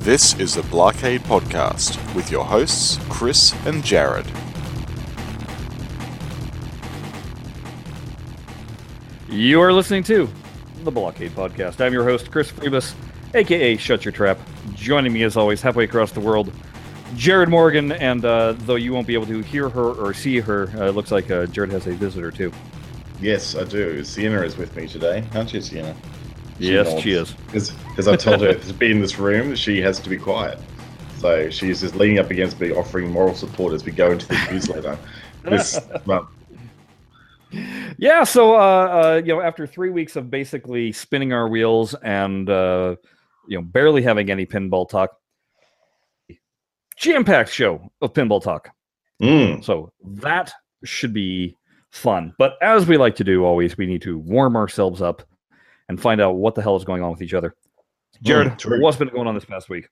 This is the Blockade Podcast with your hosts, Chris and Jared. You are listening to the Blockade Podcast. I'm your host, Chris Freebus, aka Shut Your Trap. Joining me, as always, halfway across the world, Jared Morgan. And uh, though you won't be able to hear her or see her, uh, it looks like uh, Jared has a visitor too. Yes, I do. Sienna is with me today, aren't you, Sienna? Yes, nods. she is. Because I told her to be in this room, she has to be quiet. So she's just leaning up against me, offering moral support as we go into the newsletter this month. Yeah, so uh, uh, you know, after three weeks of basically spinning our wheels and uh, you know barely having any pinball talk, jam-packed show of pinball talk. Mm, So that should be fun. But as we like to do always, we need to warm ourselves up and find out what the hell is going on with each other. Jared, Mm, what's been going on this past week?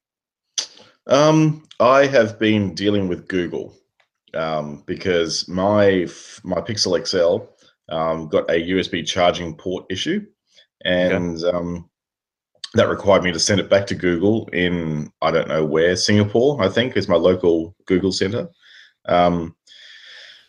Um, I have been dealing with Google um, because my my Pixel XL um, got a USB charging port issue, and um, that required me to send it back to Google in I don't know where Singapore I think is my local Google center. Um,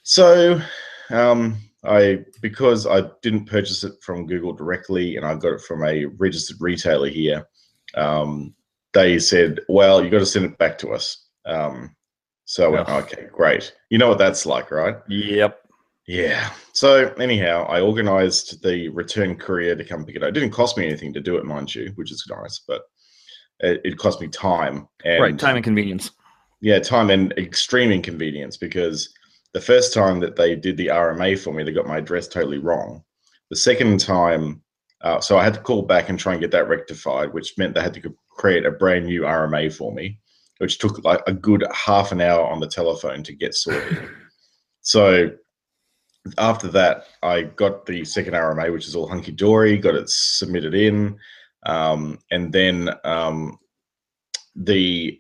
so um, I because I didn't purchase it from Google directly and I got it from a registered retailer here. Um, they said, "Well, you got to send it back to us." Um, so Ugh. "Okay, great." You know what that's like, right? Yep. Yeah. So anyhow, I organised the return courier to come pick it up. It didn't cost me anything to do it, mind you, which is nice, but it, it cost me time and right, time and convenience. yeah, time and extreme inconvenience because the first time that they did the RMA for me, they got my address totally wrong. The second time, uh, so I had to call back and try and get that rectified, which meant they had to create a brand new RMA for me, which took like a good half an hour on the telephone to get sorted. so after that, I got the second RMA, which is all hunky dory, got it submitted in, um, and then um, the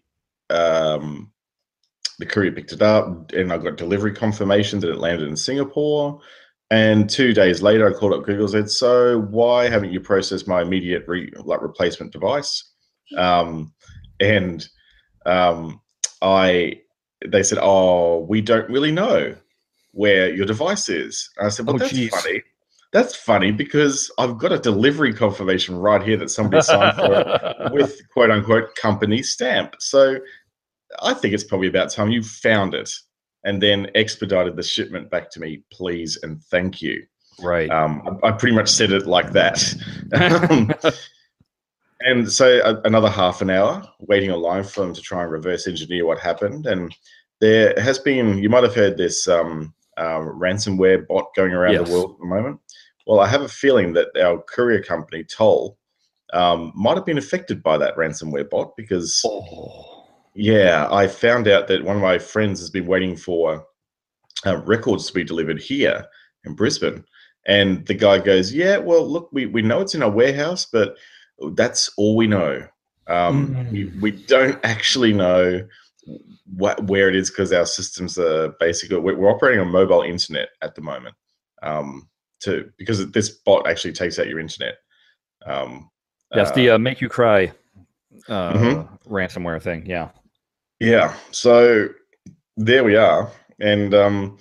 um, the courier picked it up, and I got delivery confirmation that it landed in Singapore. And two days later, I called up Google and said, "So why haven't you processed my immediate re- like replacement device?" Um, and um, I, they said, "Oh, we don't really know where your device is." And I said, "Well, Oh, that's geez. funny. That's funny because I've got a delivery confirmation right here that somebody signed for with quote unquote company stamp. So I think it's probably about time you found it and then expedited the shipment back to me, please and thank you. right. Um, I, I pretty much said it like that. Um, and so a, another half an hour waiting online for them to try and reverse engineer what happened. And there has been, you might have heard this um, um, ransomware bot going around Yes. the world at the moment. Well, I have a feeling that our courier company, Toll, um, might have been affected by that ransomware bot because oh. Yeah, I found out that one of my friends has been waiting for uh, records to be delivered here in Brisbane. And the guy goes, Yeah, well, look, we, we know it's in our warehouse, but that's all we know. Um, we, we don't actually know what, where it is because our systems are basically, we're, we're operating on mobile internet at the moment. Um, to because this bot actually takes out your internet. Um, That's uh, the uh, make you cry uh, Mhm. ransomware thing. Yeah. Yeah. So there we are. And um,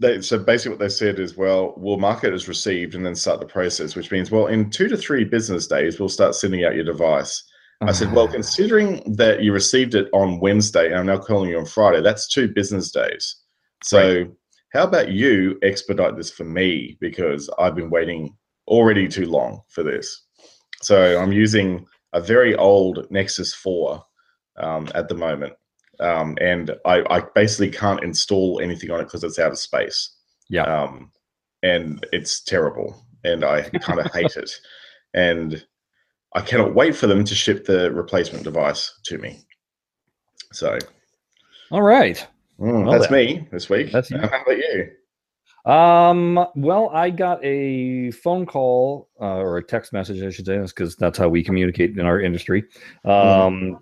they, so basically what they said is, well, we'll mark it as received and then start the process, which means, well, in two to three business days, we'll start sending out your device. I said, well, considering that you received it on Wednesday and I'm now calling you on Friday, that's two business days. So how about you expedite this for me because I've been waiting already too long for this. So I'm using a very old Nexus 4 um, at the moment. Um, and I, I basically can't install anything on it because it's out of space. Yeah. Um, and it's terrible. And I kind of hate it. And I cannot wait for them to ship the replacement device to me. So All right. mm, Well that's then. me this week. That's you. How about you? Um. Well, I got a phone call uh, or a text message, I should say, because that's how we communicate in our industry. Um.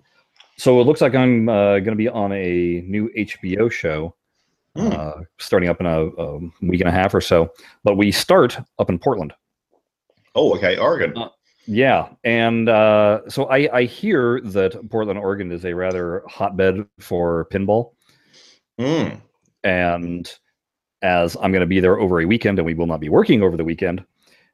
So it looks like I'm uh, going to be on a new HBO show, Hmm. uh, starting up in a, a week and a half or so. But we start up in Portland. Oh, okay, Oregon. Uh, Yeah, and uh, so I, I hear that Portland, Oregon, is a rather hotbed for pinball, Mm. and as I'm going to be there over a weekend, and we will not be working over the weekend.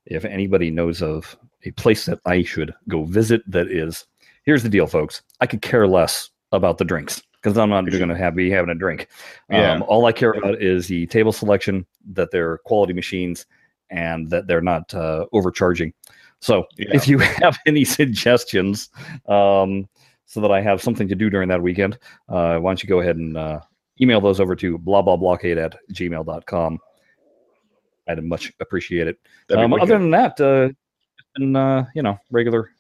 If anybody knows of a place that I should go visit, that is, here's the deal, folks. I could care less about the drinks because I'm not going to have be having a drink. Yeah. Um, all I care about is the table selection, that they're quality machines, and that they're not uh, overcharging. So Yeah. if you have any suggestions, um, so that I have something to do during that weekend, uh, why don't you go ahead and uh, email those over to blah blah blockade at gmail.com. I'd much appreciate it. Um, other than that, uh, it's uh, you know regular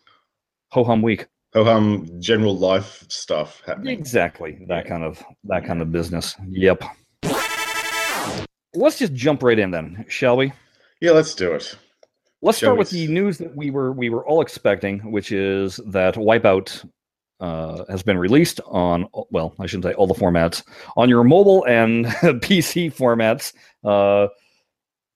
ho hum week. Oh, um, general life stuff happening. Exactly that kind of that kind of business. Yep. Let's just jump right in then, shall we? Yeah, let's do it. Let's start with the news that we were we were all expecting, which is that Wipeout uh, has been released on well, I shouldn't say all the formats on your mobile and PC formats, uh,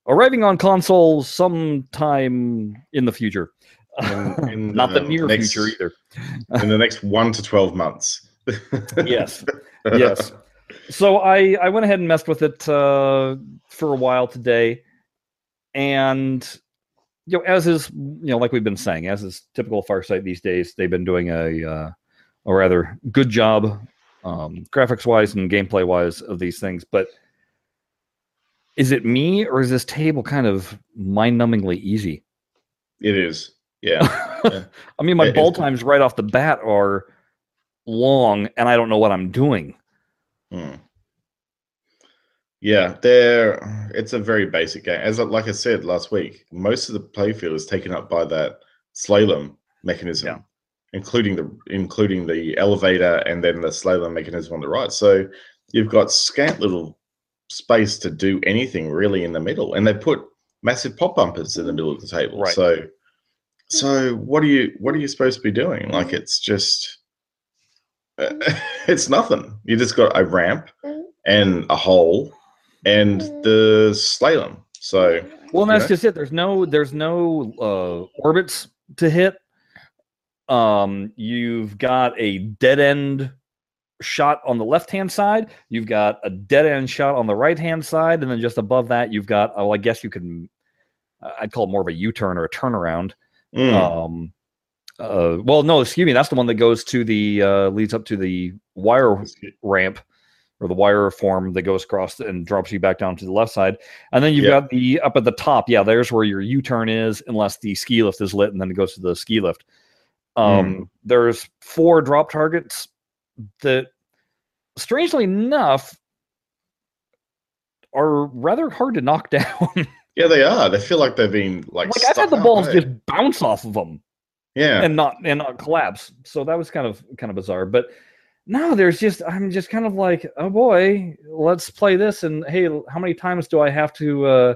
arriving on consoles sometime in the future. In- in Not the the near next- future either. In the next one to twelve months. Yes, yes. So I I went ahead and messed with it uh, for a while today, and you know, as is you know, like we've been saying, as is typical of Farsight these days, they've been doing a uh, a rather good job, um, graphics wise and gameplay wise, of these things. But is it me or is this table kind of mind numbingly easy? It is. Yeah. I mean, my It- ball times right off the bat are long, and I don't know what I'm doing. Hmm. Yeah, there. It's a very basic game. As like I said last week, most of the playfield is taken up by that slalom mechanism, Yeah. including the including the elevator and then the slalom mechanism on the right. So you've got scant little space to do anything really in the middle, and they put massive pop bumpers in the middle of the table. Right. So, so what are you what are you supposed to be doing? Like it's just it's nothing. You just got a ramp and a hole and the slalom. So Well, that's Yeah. just it. There's no there's no uh, orbits to hit. Um, you've got a dead end shot on the left hand side. You've got a dead end shot on the right hand side, and then just above that, you've got oh, I guess you can. uh, I'd call it more of a U turn or a turnaround. Mm, Um, uh, well, no, excuse me. That's the one that goes to the uh, leads up to the wire ramp or the wire form that goes across and drops you back down to the left side. And then you've Yeah. got the up at the top. Yeah, there's where your U turn is, unless the ski lift is lit, and then it goes to the ski lift. Um, There's four drop targets that, strangely enough, are rather hard to knock down. Yeah, they are. They feel like they've been like. like I've had the balls just bounce off of them. Yeah, and not and not collapse. So that was kind of kind of bizarre. But no, there's just I'm just kind of like, oh boy, let's play this. And hey, how many times do I have to uh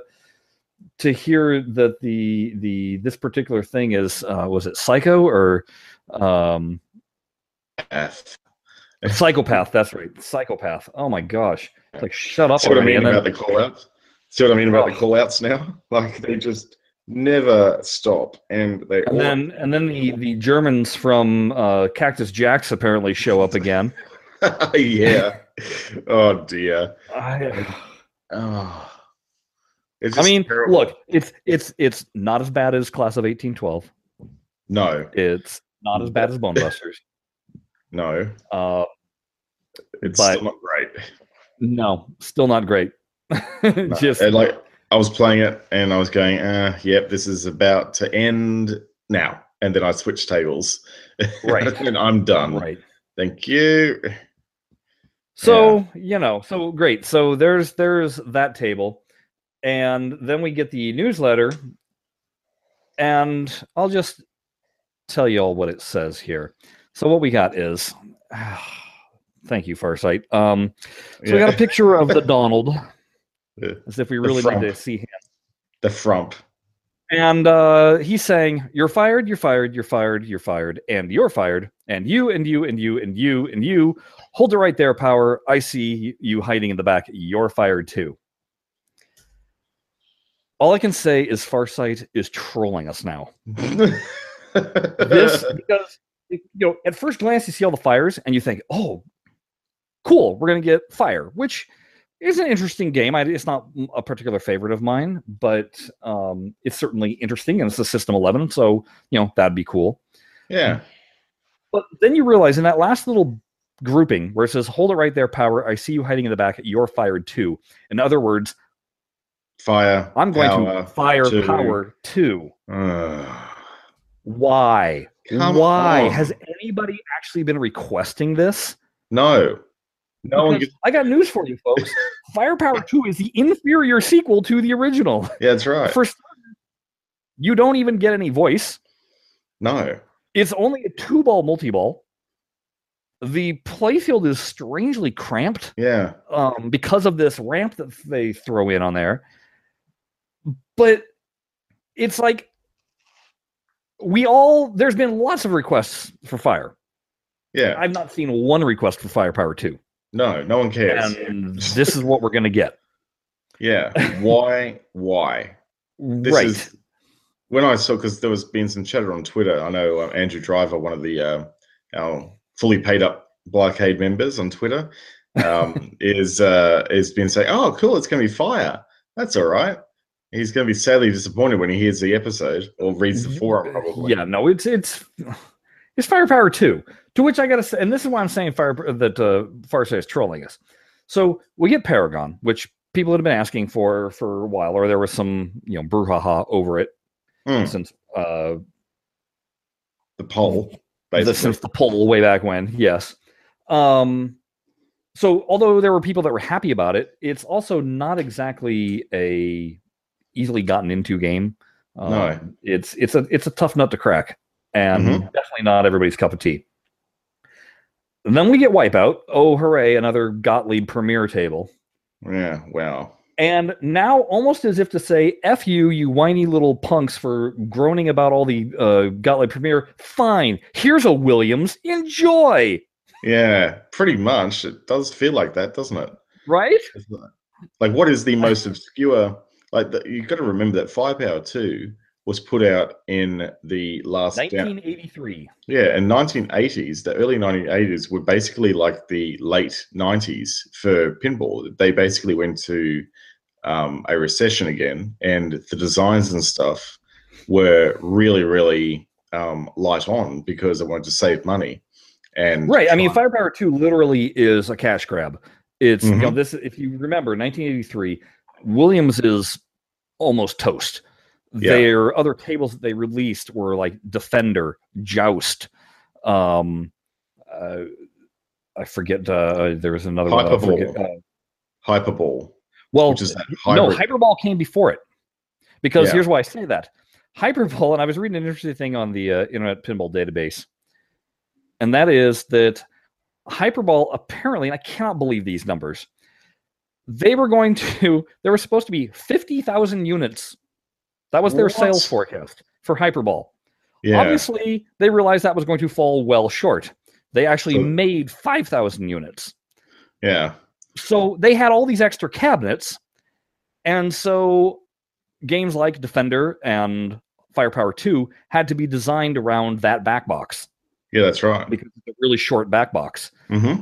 to hear that the the this particular thing is uh was it psycho or um F. psychopath? That's right, psychopath. Oh my gosh. It's like shut up what I mean about the outs? See what I mean about the Oh. call outs now? Like they just never stop, and they and all- then and then the the Germans from uh Cactus Jacks apparently show up again. yeah. Oh dear. I, Oh. It's I mean, terrible. look, it's it's it's not as bad as Class of 1812. No, It's not as bad as Bone Busters. no, Uh, it's But- still not great. no, still not great. Just And, like I was playing it and I was going, uh, yep, this is about to end now. And then I switched tables. Right. and I'm done. right. Thank you. So you know, so great. So there's there's that table, and then we get the newsletter, and I'll just tell you all what it says here. So what we got is, thank you, Farsight. Um, so we got a picture of the Donald, As if we really need to see him. the frump. And uh, he's saying, You're fired, you're fired, you're fired, you're fired, and you're fired, and you, and you, and you, and you, and you. Hold it right there, Power. I see you hiding in the back. You're fired too. All I can say is Farsight is trolling us now. this because you know at first glance you see all the fires and you think oh cool we're going to get fire which is an interesting game I, it's not a particular favorite of mine but um, it's certainly interesting and it's a system 11 so you know that'd be cool yeah. but then you realize in that last little grouping where it says hold it right there power i see you hiding in the back you're fired too in other words Fire. i'm going to fire two. power too why why on. has anybody actually been requesting this no. No one gets. I got news for you, folks. Firepower 2 is the inferior sequel to the original. Yeah, that's right. For starters, you don't even get any voice. no. It's only a two ball multi ball. The playfield is strangely cramped Yeah. um, because of this ramp that they throw in on there. But it's like we all, there's been lots of requests for Fire. Yeah. I've not seen one request for Firepower 2. No. No one cares. And this is what we're going to get. Yeah. Why? Why? This right. is when I saw because there was been some chatter on Twitter. I know uh, Andrew Driver, one of the uh, our fully paid up blockade members on Twitter, um, is uh, has been saying, "Oh, cool, it's going to be fire. That's all right." He's going to be sadly disappointed when he hears the episode or reads the forum. Probably. Yeah, no, it's it's it's Firepower two. To which I gotta say, and this is why I'm saying Fire that uh, Farsight is trolling us. So we get Paragon, which people had been asking for for a while, or there was some you know brouhaha over it Mm, since uh the poll, basically. since the poll way back when. Yes. Um. So although there were people that were happy about it, it's also not exactly a easily gotten into game. Um, No. it's it's a it's a tough nut to crack, and Mhm. definitely not everybody's cup of tea. And then we get Wipeout. Oh, hooray! Another Gottlieb premiere table. yeah. Wow. And now, almost as if to say, F you, you whiny little punks, for groaning about all the uh, Gottlieb premiere. Fine. Here's a Williams. Enjoy. Yeah. Pretty much. It does feel like that, doesn't it? Right? like what is the most obscure like the, you got to remember that firepower 2 was put out in the last down, 1983. yeah in 1980s the early 1980s were basically like the late 90s for pinball they basically went to um, a recession again and the designs and stuff were really really um, light on because they wanted to save money and Right. I mean, Firepower 2 literally is a cash grab. It's, you know, Mhm. this, if you remember, 1983, Williams is almost toast. Yeah. Their other tables that they released were like Defender, Joust. Um, uh, I forget, uh, there was another Hyperball. forget, uh, hyperball well, which is that no, Hyperball came before it. Because Yeah. here's why I say that. Hyperball, and I was reading an interesting thing on the uh, Internet Pinball Database, and that is that Hyperball apparently, and I cannot believe these numbers, they were going to, there were supposed to be 50,000 units. That was their sales forecast for Hyperball. yeah. Obviously, they realized that was going to fall well short. They actually So- made 5,000 units. Yeah. So they had all these extra cabinets and so games like defender and firepower 2 had to be designed around that back box. Yeah that's right. Because it's a really short back box. Hmm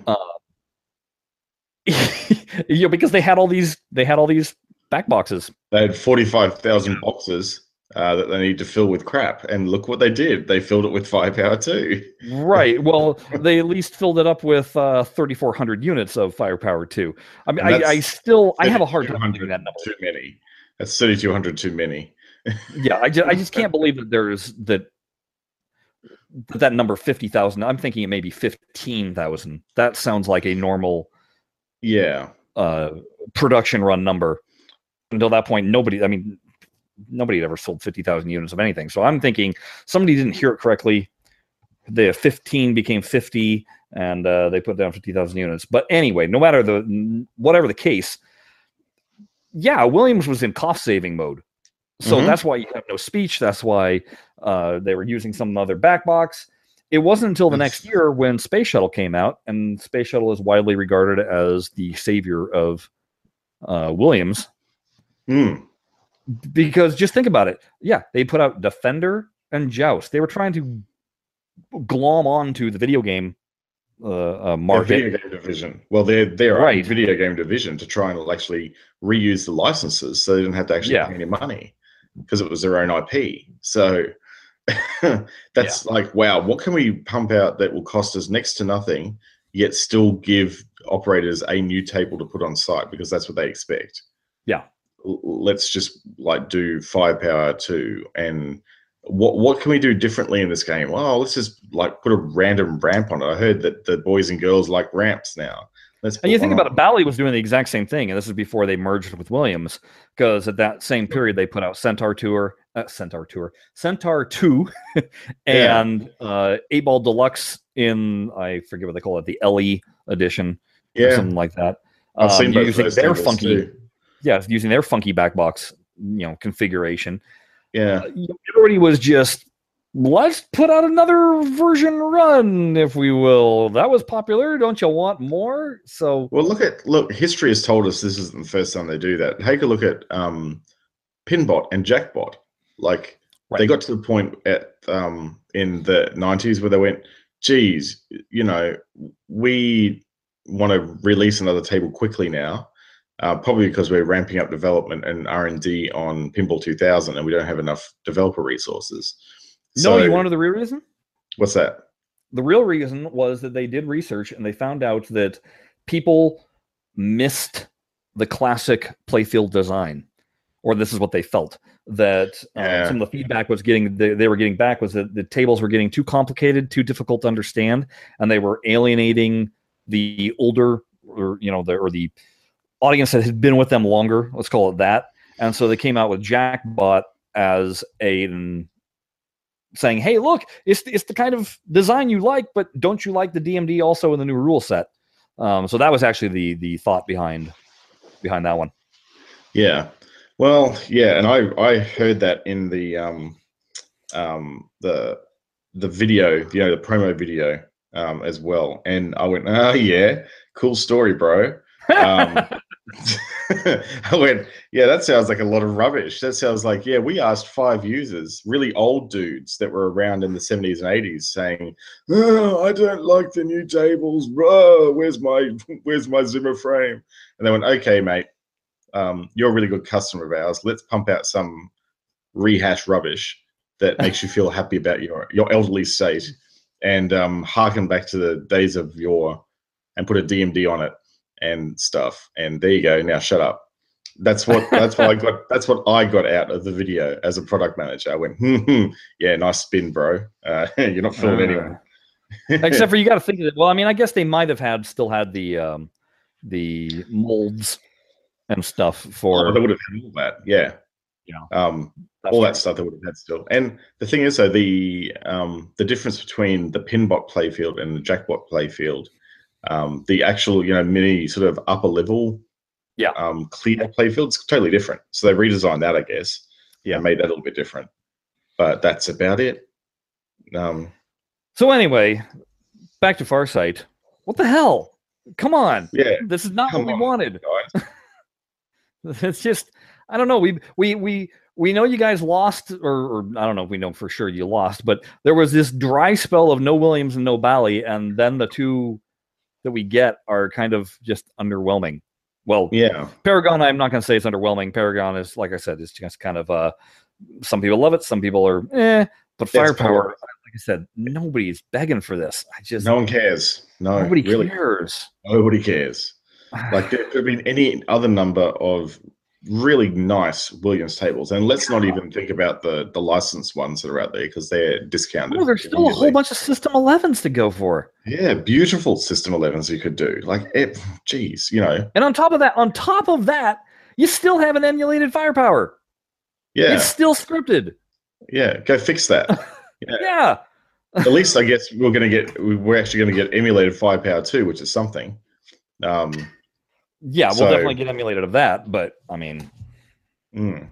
you know because they had all these they had all these back boxes They had 45,000 boxes uh, that they need to fill with crap. And look what they did. They filled it with firepower too. right well they at least filled it up with uh 3400 units of firepower 2 i mean I, I still i have a hard time 3,200 believing that number Too many. That's 3,200 too many. yeah i just, I just can't believe that there's that that that number 50,000 i'm thinking it may be 15,000 that sounds like a normal Yeah. uh production run number until that point nobody i mean nobody had ever sold 50,000 units of anything. So i'm thinking somebody didn't hear it correctly. The 15 became 50 and uh, they put down 50,000 units. But anyway no matter the whatever the case yeah williams was in cost saving mode. So Mhm. that's why you have no speech. That's why uh, they were using some other back box. It wasn't until the next year when space shuttle came out and space shuttle is widely regarded as the savior of uh, williams Hmm. because just think about it yeah they put out defender and Joust. They were trying to glom onto the video game uh, uh, market. video game division. Well, they're they're Right. video game division to try and actually reuse the licenses, so they didn't have to actually Yeah. pay any money because it was their own IP. So that's like, wow, what can we pump out that will cost us next to nothing, yet still give operators a new table to put on site because that's what they expect. Yeah. Let's just like do firepower two and what what can we do differently in this game? Well, let's just like put a random ramp on it. I heard that the boys and girls like ramps now. Let's And you think about on. it, Bally was doing the exact same thing, and this is before they merged with Williams, because at that same period they put out Centaur Tour, uh, Centaur Tour, Centaur Two, Yeah. and uh, Eight Ball Deluxe in I forget what they call it, the LE edition or Yeah, something like that. I've Um, seen both using those their tables funky, too. Yeah, using their funky back box, you know, configuration. Yeah, Uh, Everybody was just let's put out another version run, if we will. That was popular. Don't you want more? So Well, look at look. History has told us this isn't the first time they do that. Take a look at um, Pinbot and Jackbot. Like they got to the point at um, in the '90s where they went, "Geez, you know, we want to release another table quickly now." Uh, probably because we're ramping up development and R and D on Pinball 2000, and we don't have enough developer resources. no, you So- wanted the real reason? what's that? The real reason was that they did research and they found out that people missed the classic playfield design, or this is what they felt that uh, Yeah. some of the feedback was getting they, they were getting back was that the tables were getting too complicated, too difficult to understand, and they were alienating the older or you know the or the audience that had been with them longer. Let's call it that. And so they came out with Jackbot as a saying, "Hey, look, it's it's the kind of design you like, but don't you like the DMD also in the new rule set?" Um, so that was actually the the thought behind behind that one. Yeah. Well, yeah, and I I heard that in the um um the the video, you know, the promo video um as well. And I went, "Oh yeah, cool story, bro." Um I went, "Yeah, that sounds like a lot of rubbish. That sounds like, yeah, we asked five users, really old dudes that were around in the 70s and 80s saying, "Oh, I don't like the new tables. Where's my where's my Zimmer frame?" And they went, "Okay, mate, um, you're a really good customer of ours. Let's pump out some rehash rubbish that makes you feel happy about your your elderly state, and um, harken back to the days of your, and put a DMD on it and stuff. And there you go. Now shut up. That's what that's what I got. That's what I got out of the video as a product manager. I went, hmm, hmm, yeah, nice spin, bro. Uh, you're not fooling Uh, anyone. Except for you got to think that. Well, I mean, I guess they might have had still had the um, the molds and stuff for Oh, they would have had all that. Yeah. Yeah. Um, all that stuff they would have had still. And the thing is, though, the um, the difference between the pinbot playfield and the jackbot playfield, um, the actual you know mini sort of upper level, Yeah. um, clear playfield's totally different. So they redesigned that, I guess. Yeah. made that a little bit different. But that's about it. Um, So anyway, back to Farsight. What the hell? Come on. yeah, This is not Come what we on, wanted. It's just I don't know. We we we we know you guys lost, or, or I don't know if we know for sure you lost, but there was this dry spell of no Williams and no Bally, and then the two that we get are kind of just underwhelming. Well, yeah, Paragon, I'm not going to say it's underwhelming. Paragon is, like I said, is just kind of uh, some people love it, some people are eh. But Firepower, like I said, nobody's begging for this. I just no one cares. No, nobody really, cares. nobody cares. Like there could have been any other number of really nice Williams tables, and let's not even think about the the licensed ones that are out there because they're discounted. oh, there's still a whole bunch of System 11s to go for. Yeah, beautiful System 11s you could do. Like, it, geez, you know, And on top of that, on top of that, you still have an emulated firepower. yeah, It's still scripted. yeah, go fix that. Yeah. Yeah. At least I guess we're gonna get we're actually gonna get emulated firepower too, which is something. Um, Yeah, we'll So- definitely get emulated of that, but I mean mm.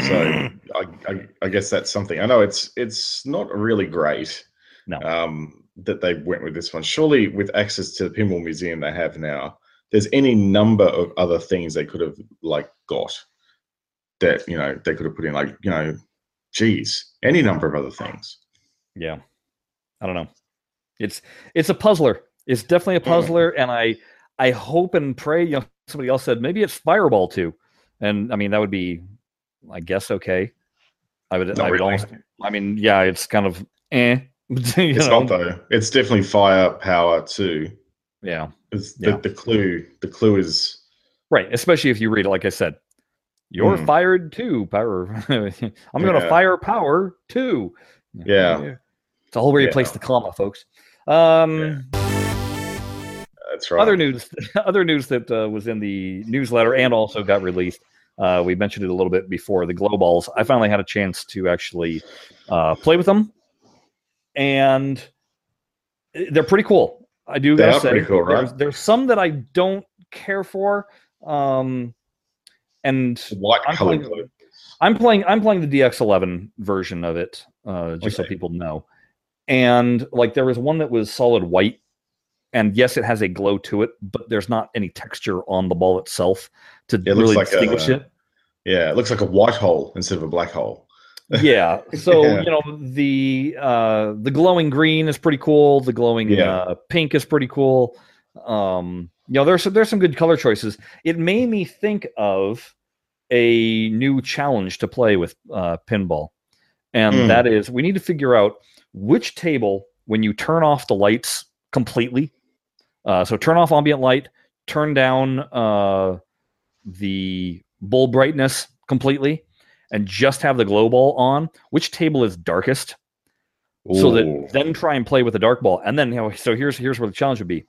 So I, I, I guess that's something. I know it's it's not really great. No. Um, that they went with this one. Surely, with access to the pinball museum they have now, there's any number of other things they could have like got that you know they could have put in, like you know, geez, any number of other things. Yeah, I don't know. It's it's a puzzler. It's definitely a puzzler, and I I hope and pray. You know, somebody else said maybe it's Fireball too, and I mean that would be, I guess, okay. I would. Not I would really. almost. I mean, yeah, it's kind of eh. It's know? not though. It's definitely firepower too. Yeah, It's Yeah. the, the clue. The clue is right. Especially if you read it, like I said, you're Hmm. fired too. Power. I'm going to Yeah. fire power too. Yeah. It's all where you Yeah. place the comma, folks. Um, that's right. Other news, other news that uh, was in the newsletter and also got released. Uh, we mentioned it a little bit before the glow balls. I finally had a chance to actually uh, play with them, and they're pretty cool. I do gotta say, pretty cool, right? There's, there's some that I don't care for, um, and white I'm colored playing- I'm playing I'm playing the DX11 version of it, uh, just so people know. And like there was one that was solid white, and yes, it has a glow to it, but there's not any texture on the ball itself to looks really like a- distinguish it. Yeah, it looks like a white hole instead of a black hole. Yeah. So Yeah. you know the uh, the glowing green is pretty cool. The glowing Yeah. uh, pink is pretty cool. Um, you know, there's some, there's some good color choices. It made me think of a new challenge to play with uh, pinball, and Hmm. that is we need to figure out which table when you turn off the lights completely. Uh, so turn off ambient light, turn down uh, the bulb brightness completely, and just have the glow ball on. Which table is darkest? so that then try and play with the dark ball and then you know so here's here's where the challenge would be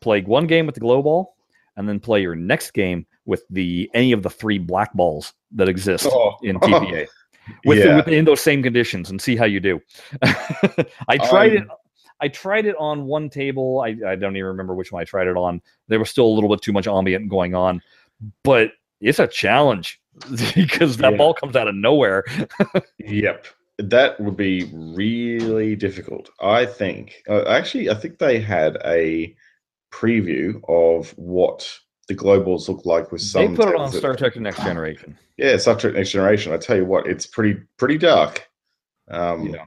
play one game with the glow ball and then play your next game with the any of the three black balls that exist Oh. in TPA with, Yeah. within those same conditions and see how you do I tried it I'm- I tried it on one table I, I don't even remember which one I tried it on there was still a little bit too much ambient going on but it's a challenge because that Yeah. ball comes out of nowhere Yep. That would be really difficult. I think. Uh, actually, I think they had a preview of what the glow balls look like with some. they put it on that- Star Trek: The Next Generation Yeah, Star Trek Next Generation. I tell you what, it's pretty pretty dark. Um, Yeah.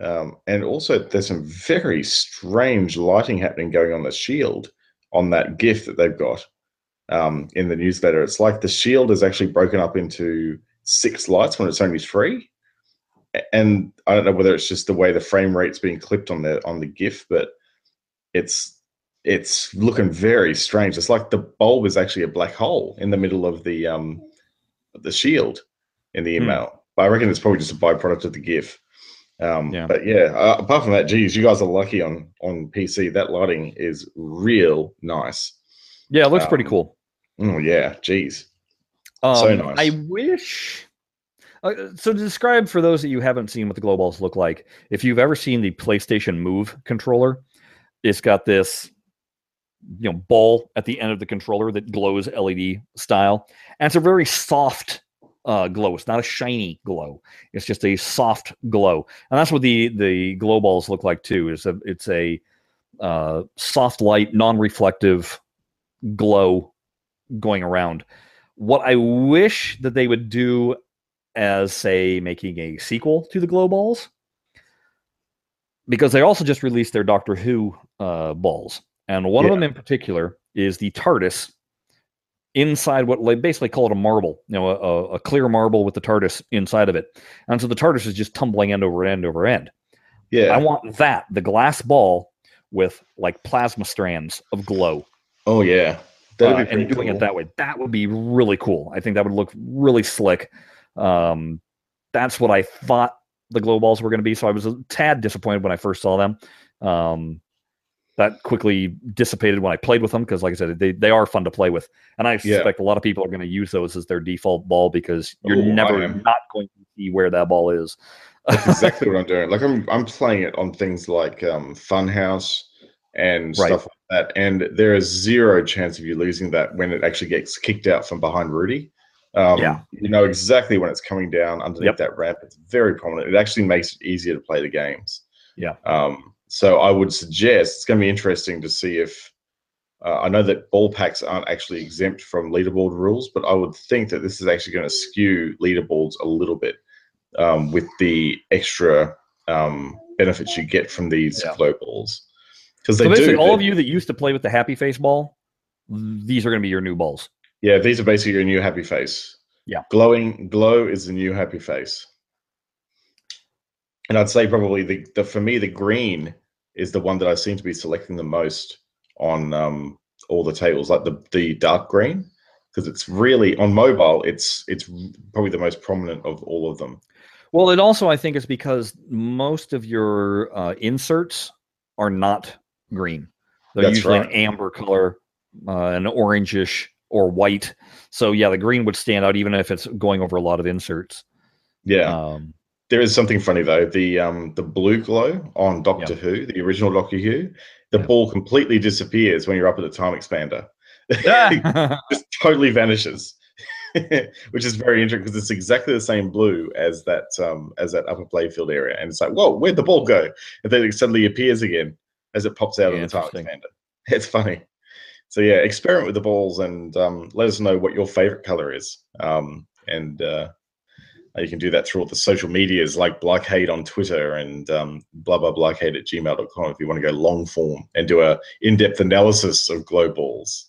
Um, and also, there's some very strange lighting happening going on the shield on that GIF that they've got um, in the newsletter. It's like the shield is actually broken up into six lights when it's only three. And I don't know whether it's just the way the frame rate's being clipped on the on the GIF, but it's it's looking very strange. It's like the bulb is actually a black hole in the middle of the um the shield in the Hmm. email. But I reckon it's probably just a byproduct of the GIF. Um, Yeah. But yeah, uh, apart from that, geez, you guys are lucky on on PC. That lighting is real nice. Yeah, it looks pretty Um, cool. Oh yeah, geez. Um, so nice. I wish. Uh, so to describe for those that you haven't seen what the glow balls look like, if you've ever seen the PlayStation Move controller, it's got this, you know, ball at the end of the controller that glows LED style, and it's a very soft uh, glow. It's not a shiny glow. It's just a soft glow, and that's what the the glow balls look like too. Is a it's a uh, soft light, non-reflective glow going around. What I wish that they would do as, say, making a sequel to the Glow Balls, because they also just released their Doctor Who uh, balls, and one of them in particular is the TARDIS inside what they basically call it a marble, you know, a, a- clear marble with the TARDIS inside of it, and so the TARDIS is just tumbling end over end over end. Yeah. I want that, the glass ball with like plasma strands of glow oh yeah. uh, That'd be and doing cool. it that way. That would be really cool. I think that would look really slick. Um, that's what I thought the glow balls were going to be. So I was a tad disappointed when I first saw them. Um, that quickly dissipated when I played with them because, like I said, they, they are fun to play with, and I Yeah. a lot of people are going to use those as their default ball because you're Oh, I never not going to see where that ball is. That's exactly what I'm doing. Like I'm I'm playing it on things like um, Funhouse and Right. stuff like that, and there is zero chance of you losing that when it actually gets kicked out from behind Rudy. Um, Yeah. you know exactly when it's coming down underneath Yep. that ramp. It's very prominent. It actually makes it easier to play the games. Yeah. Um, so I would suggest it's going to be interesting to see if uh, I know that ball packs aren't actually exempt from leaderboard rules, but I would think that this is actually going to skew leaderboards a little bit um, with the extra um, benefits you get from these Yeah. glow balls. Because they So basically, do all of you that used to play with the happy face ball, these are going to be your new balls. Yeah, these are basically your new happy face. Yeah. Glowing glow is the new happy face. And I'd say probably the, the for me the green is the one that I seem to be selecting the most on um all the tables, like the the dark green. Because it's really on mobile, it's it's probably the most prominent of all of them. Well, it also I think is because most of your uh, inserts are not green. They're That's usually an amber color, uh, an orangish or white. So yeah, the green would stand out even if it's going over a lot of inserts. Yeah. Um, There is something funny though. The um the blue glow on Doctor Who, the original Doctor Who, the Yeah. ball completely disappears when you're up at the time expander. just totally vanishes. Which is very interesting because it's exactly the same blue as that um as that upper playfield area. And it's like, whoa, where'd the ball go? And then it suddenly appears again as it pops out of the time expander. It's funny. So yeah, experiment with the balls and um, let us know what your favorite color is. Um, and uh, you can do that through all the social medias like Blockade on Twitter and um, blah blah blockade at gmail.com if you want to go long form and do a in-depth analysis of glow balls.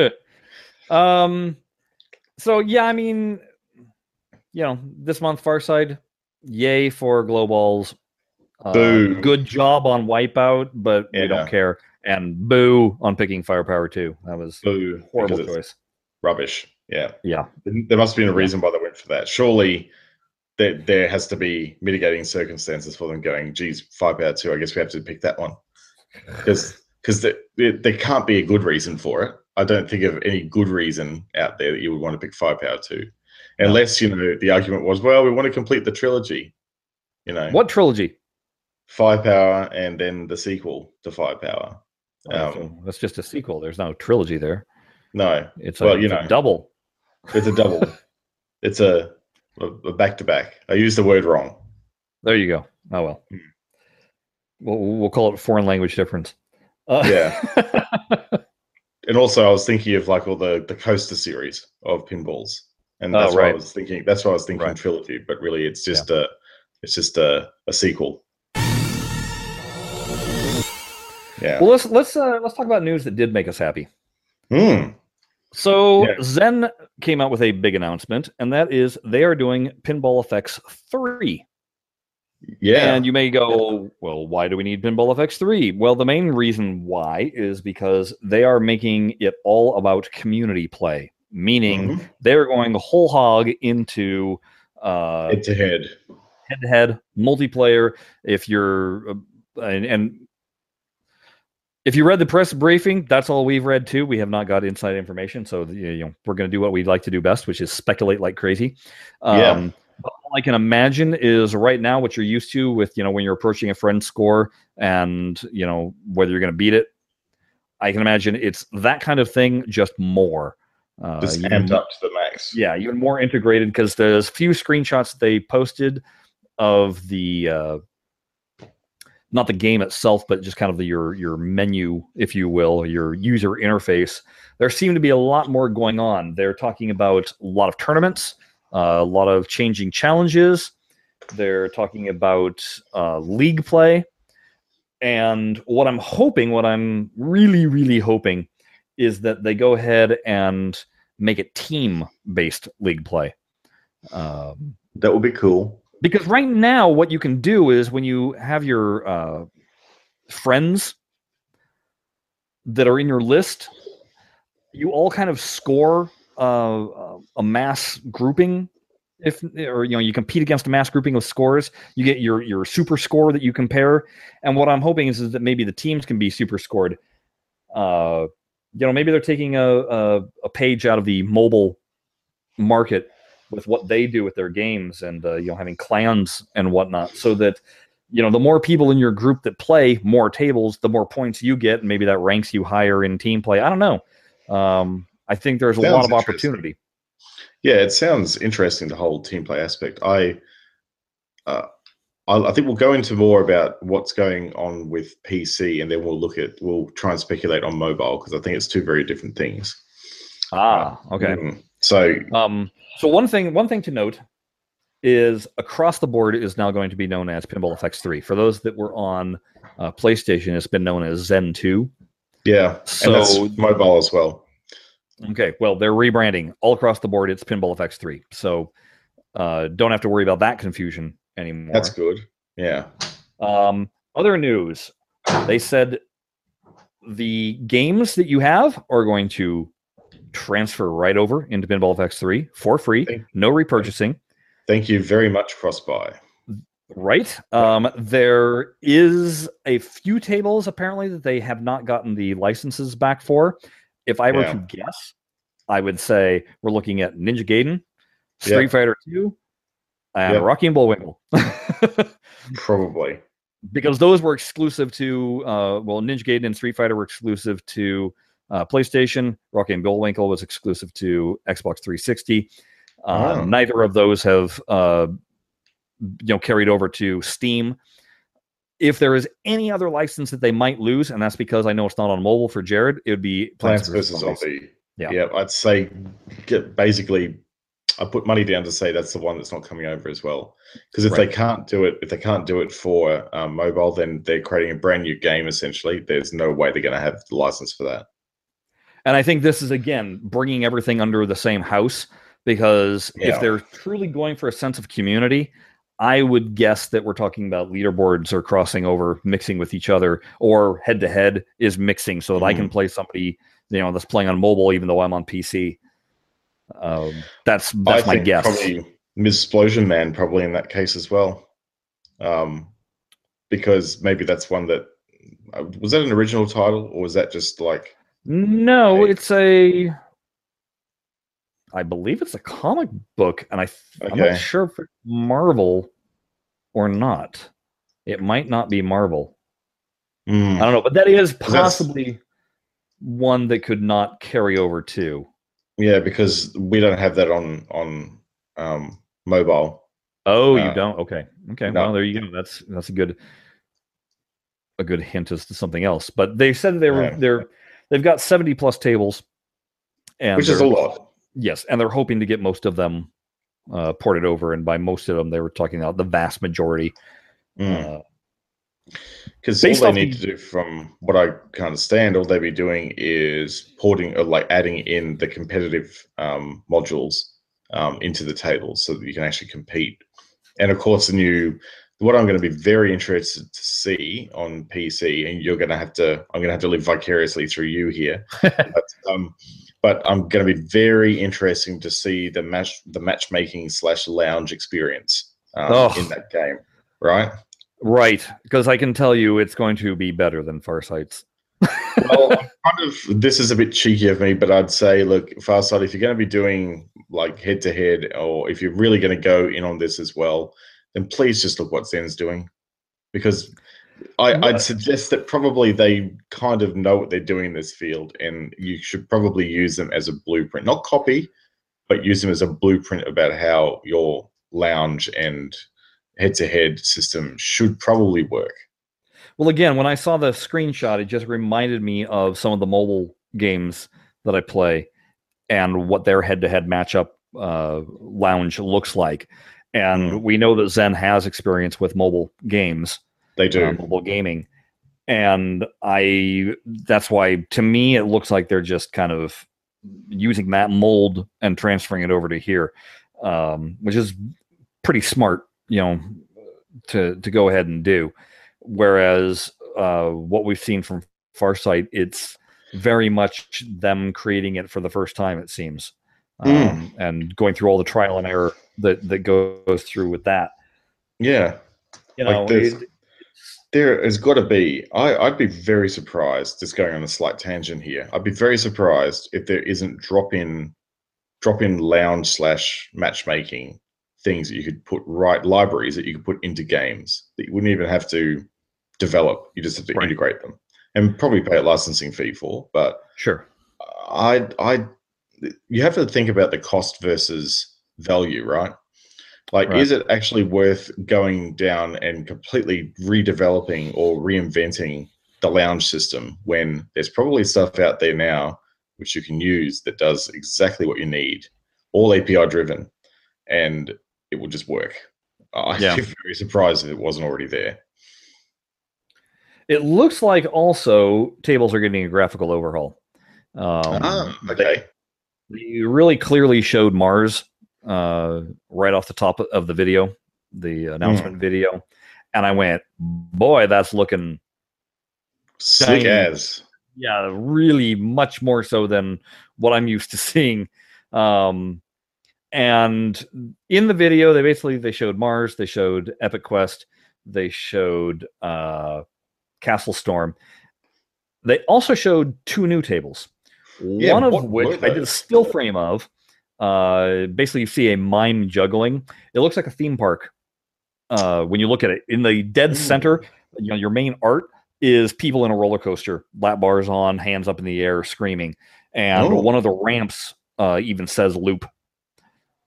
um, so yeah, I mean, you know, this month Farsight, yay for glow balls. Uh, Boo. Good job on Wipeout, but we don't care. And boo on picking Firepower too. That was Boo, horrible choice. Rubbish. Yeah. Yeah. There must have been a reason why they went for that. Surely there, there has to be mitigating circumstances for them going, geez, Firepower two, I guess we have to pick that one. Because because there, there can't be a good reason for it. I don't think of any good reason out there that you would want to pick Firepower two. Unless, you know, the argument was, well, we want to complete the trilogy. You know, What trilogy? Firepower and then the sequel to Firepower. Oh, Um, so that's just a sequel. There's no trilogy there. No, It's a, Well, you know. double. It's a double. it's a a back to back. I used the word wrong. There you go. Oh well. Hmm. We'll, we'll call it foreign language difference. Uh, Yeah. And also, I was thinking of like all the the coaster series of pinballs, and Oh, that's what I was thinking. That's why I was thinking Right. trilogy, but really, it's just a it's just a, a sequel. Yeah. well, let's let's uh, let's talk about news that did make us happy. Hmm. So Yeah. Zen came out with a big announcement, and that is they are doing Pinball Effects three. Yeah. And you may go, well, why do we need Pinball FX 3? Well, the main reason why is because they are making it all about community play, meaning Mhm. they're going whole hog into uh, head to head. head to head multiplayer. If you're, uh, and, and if you read the press briefing, that's all we've read too. We have not got inside information. So, you know, we're going to do what we'd like to do best, which is speculate like crazy. Yeah. Um, but all I can imagine is right now what you're used to with, you know, when you're approaching a friend's score and, you know, whether you're going to beat it. I can imagine it's that kind of thing, just more. Uh, Just amped up to the max. yeah, even more integrated because there's a few screenshots they posted of the uh, not the game itself, but just kind of the your your menu, if you will, your user interface. There seemed to be a lot more going on. They're talking about a lot of tournaments, uh, a lot of changing challenges. They're talking about uh, league play, and what I'm hoping, what I'm really, really hoping, is that they go ahead and make it team based league play. Um, That would be cool. Because right now, what you can do is when you have your uh, friends that are in your list, you all kind of score uh, uh, a mass grouping. If or you know you compete against a mass grouping of scores, you get your your super score that you compare. And what I'm hoping is, is that maybe the teams can be super scored. Uh, you know, maybe they're taking a, a a page out of the mobile market with what they do with their games and uh, you know having clans and whatnot so that you know the more people in your group that play more tables the more points you get and maybe that ranks you higher in team play i don't know um, i think there's a lot of opportunity Yeah, it sounds interesting the whole team play aspect. I, uh, I, I think we'll go into more about what's going on with PC, and then we'll look at we'll try and speculate on mobile because I think it's two very different things. ah okay Mm. So um, so one thing one thing to note is across the board is now going to be known as Pinball FX3. For those that were on uh, PlayStation, it's been known as Zen 2. Yeah, So- and that's mobile as well. Okay, well, they're rebranding all across the board. It's Pinball FX3. So uh, don't have to worry about that confusion anymore. That's good. Yeah. Um, other news they said the games that you have are going to transfer right over into Pinball FX3 for free, Thank- no repurchasing. Thank you very much, Crossbuy. Right. Um, there is a few tables apparently that they have not gotten the licenses back for. If I were Yeah. to guess, I would say we're looking at Ninja Gaiden, Street Yeah. Fighter 2, and Yep. Rocky and Bullwinkle. Probably. because those were exclusive to uh, well, Ninja Gaiden and Street Fighter were exclusive to uh, PlayStation. Rocky and Bullwinkle was exclusive to Xbox 360. Uh, Oh. Neither of those have uh, you know carried over to Steam. If there is any other license that they might lose, and that's because I know it's not on mobile for Jared, it would be Plants vs Zombie. Yeah. Yeah, I'd say get basically I put money down to say that's the one that's not coming over as well. Because if Right. they can't do it, if they can't do it for um, mobile, then they're creating a brand new game. Essentially, there's no way they're going to have the license for that. And I think this is again bringing everything under the same house because Yeah. if they're truly going for a sense of community, I would guess that we're talking about leaderboards or crossing over, mixing with each other, or head to head is mixing so that I can Mhm. play somebody you know that's playing on mobile even though I'm on PC. Um, that's that's I my guess. Probably Ms. Splosion Man, probably in that case as well. Um, because maybe that's one that uh, was that an original title or was that just like No, Hey. it's a. I believe it's a comic book, and I Okay. not sure if it's Marvel or not. It might not be Marvel. Hmm, I don't know, but that is that's- possibly one that could not carry over to. yeah, because we don't have that on on um, mobile. Oh, you Uh, don't? Okay, okay. no. Well, there you go. That's that's a good a good hint as to something else. But they said they were Yeah. they're they've got seventy plus tables, and which is a lot. Yes, and they're hoping to get most of them uh, ported over, and by most of them, they were talking about the vast majority. Uh, Because all they need the- to do, from what I can understand, all they'd be doing is porting or like adding in the competitive um, modules um, into the tables so that you can actually compete. And of course, the new what I'm going to be very interested to see on PC, and you're going to have to, I'm going to have to live vicariously through you here. but, um, but I'm going to be very interesting to see the match, the matchmaking slash lounge experience um, Oh. in that game, right? right, because I can tell you it's going to be better than Farsight's. well, kind of this is a bit cheeky of me, but I'd say, look, Farsight, if you're going to be doing like head to head, or if you're really going to go in on this as well, then please just look what Zen's doing, because I, I'd suggest that probably they kind of know what they're doing in this field, and you should probably use them as a blueprint, not copy, but use them as a blueprint about how your lounge and head to head system should probably work. Well, again, when I saw the screenshot, it just reminded me of some of the mobile games that I play and what their head-to-head matchup uh, lounge looks like. And Mhm. we know that Zen has experience with mobile games. They do. uh, mobile gaming. And I that's why to me it looks like they're just kind of using that mold and transferring it over to here. Um, which is pretty smart, you know, to to go ahead and do. Whereas uh, what we've seen from Farsight, it's very much them creating it for the first time, it seems. Mm. Um, and going through all the trial and error that that goes through with that. yeah. You Like know, this- it- There has got to be. I, I'd be very surprised. Just going on a slight tangent here, I'd be very surprised if there isn't drop in, drop in lounge slash matchmaking things that you could put right libraries that you could put into games that you wouldn't even have to develop. You just have to Right. integrate them and probably pay a licensing fee for. But sure. I, I, you have to think about the cost versus value, right? Like, Right. is it actually worth going down and completely redeveloping or reinventing the lounge system when there's probably stuff out there now which you can use that does exactly what you need, all API driven, and it will just work. I'd Yeah. be very surprised if it wasn't already there. It looks like also tables are getting a graphical overhaul. Um, ah, okay. They really clearly showed Mars uh, right off the top of the video, the announcement video, and I went, "Boy, that's looking Slick Shiny. as. yeah, really much more so than what I'm used to seeing." Um, and in the video, they basically they showed Mars, they showed Epic Quest, they showed uh, Castle Storm. They also showed two new tables. Yeah, one of what which I did a still frame of. Uh, basically, you see a mime juggling. It looks like a theme park. Uh, when you look at it, in the dead center, you know your main art is people in a roller coaster, lap bars on, hands up in the air, screaming, and Oh. one of the ramps uh, even says "loop."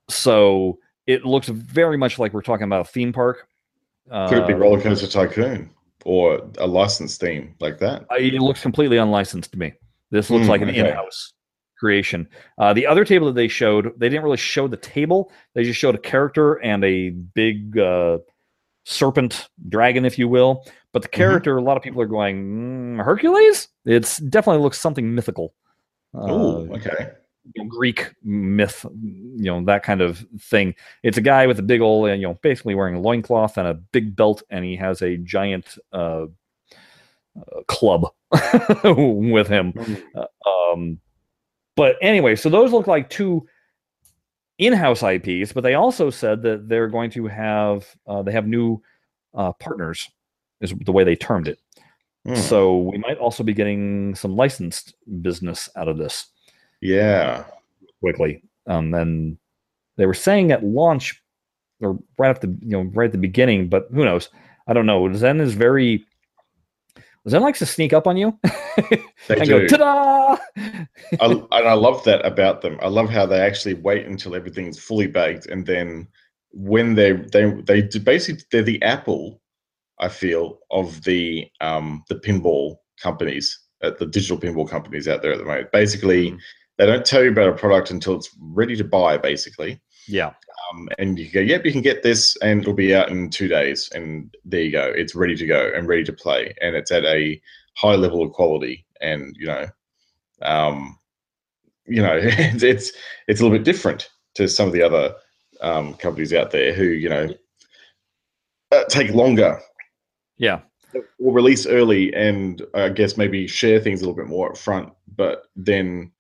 So it looks very much like we're talking about a theme park. Could it be Uh, Roller Coaster Tycoon or a licensed theme like that? It looks completely unlicensed to me. This looks Hmm, like an okay. in-house creation. Uh, the other table that they showed, they didn't really show the table. They just showed a character and a big uh, serpent dragon, if you will. But the Mhm. character, a lot of people are going mm, Hercules. It's definitely looks something mythical. Oh, Uh, okay. you know, Greek myth, you know, that kind of thing. It's a guy with a big old, you know, basically wearing a loincloth and a big belt, and he has a giant uh, club with him. Um, but anyway, so those look like two in-house IPs, but they also said that they're going to have uh, they have new uh, partners, is the way they termed it. Hmm. So we might also be getting some licensed business out of this yeah. quickly. Um, and they were saying at launch or right at the you know right at the beginning, but who knows? I don't know. Zen is very Zen likes to sneak up on you They and do. go ta-da. I, and I love that about them. I love how they actually wait until everything's fully baked, and then when they they they basically they're the Apple, I feel, of the um the pinball companies, uh, the digital pinball companies out there at the moment. Basically, Mhm. they don't tell you about a product until it's ready to buy. Basically, yeah, um, and you go, yep, you can get this, and it'll be out in two days, and there you go. It's ready to go and ready to play, and it's at a high level of quality, and you know, um, you know, it's it's it's a little bit different to some of the other um, companies out there who you know uh, take longer yeah. or release early, and I guess maybe share things a little bit more up front, but then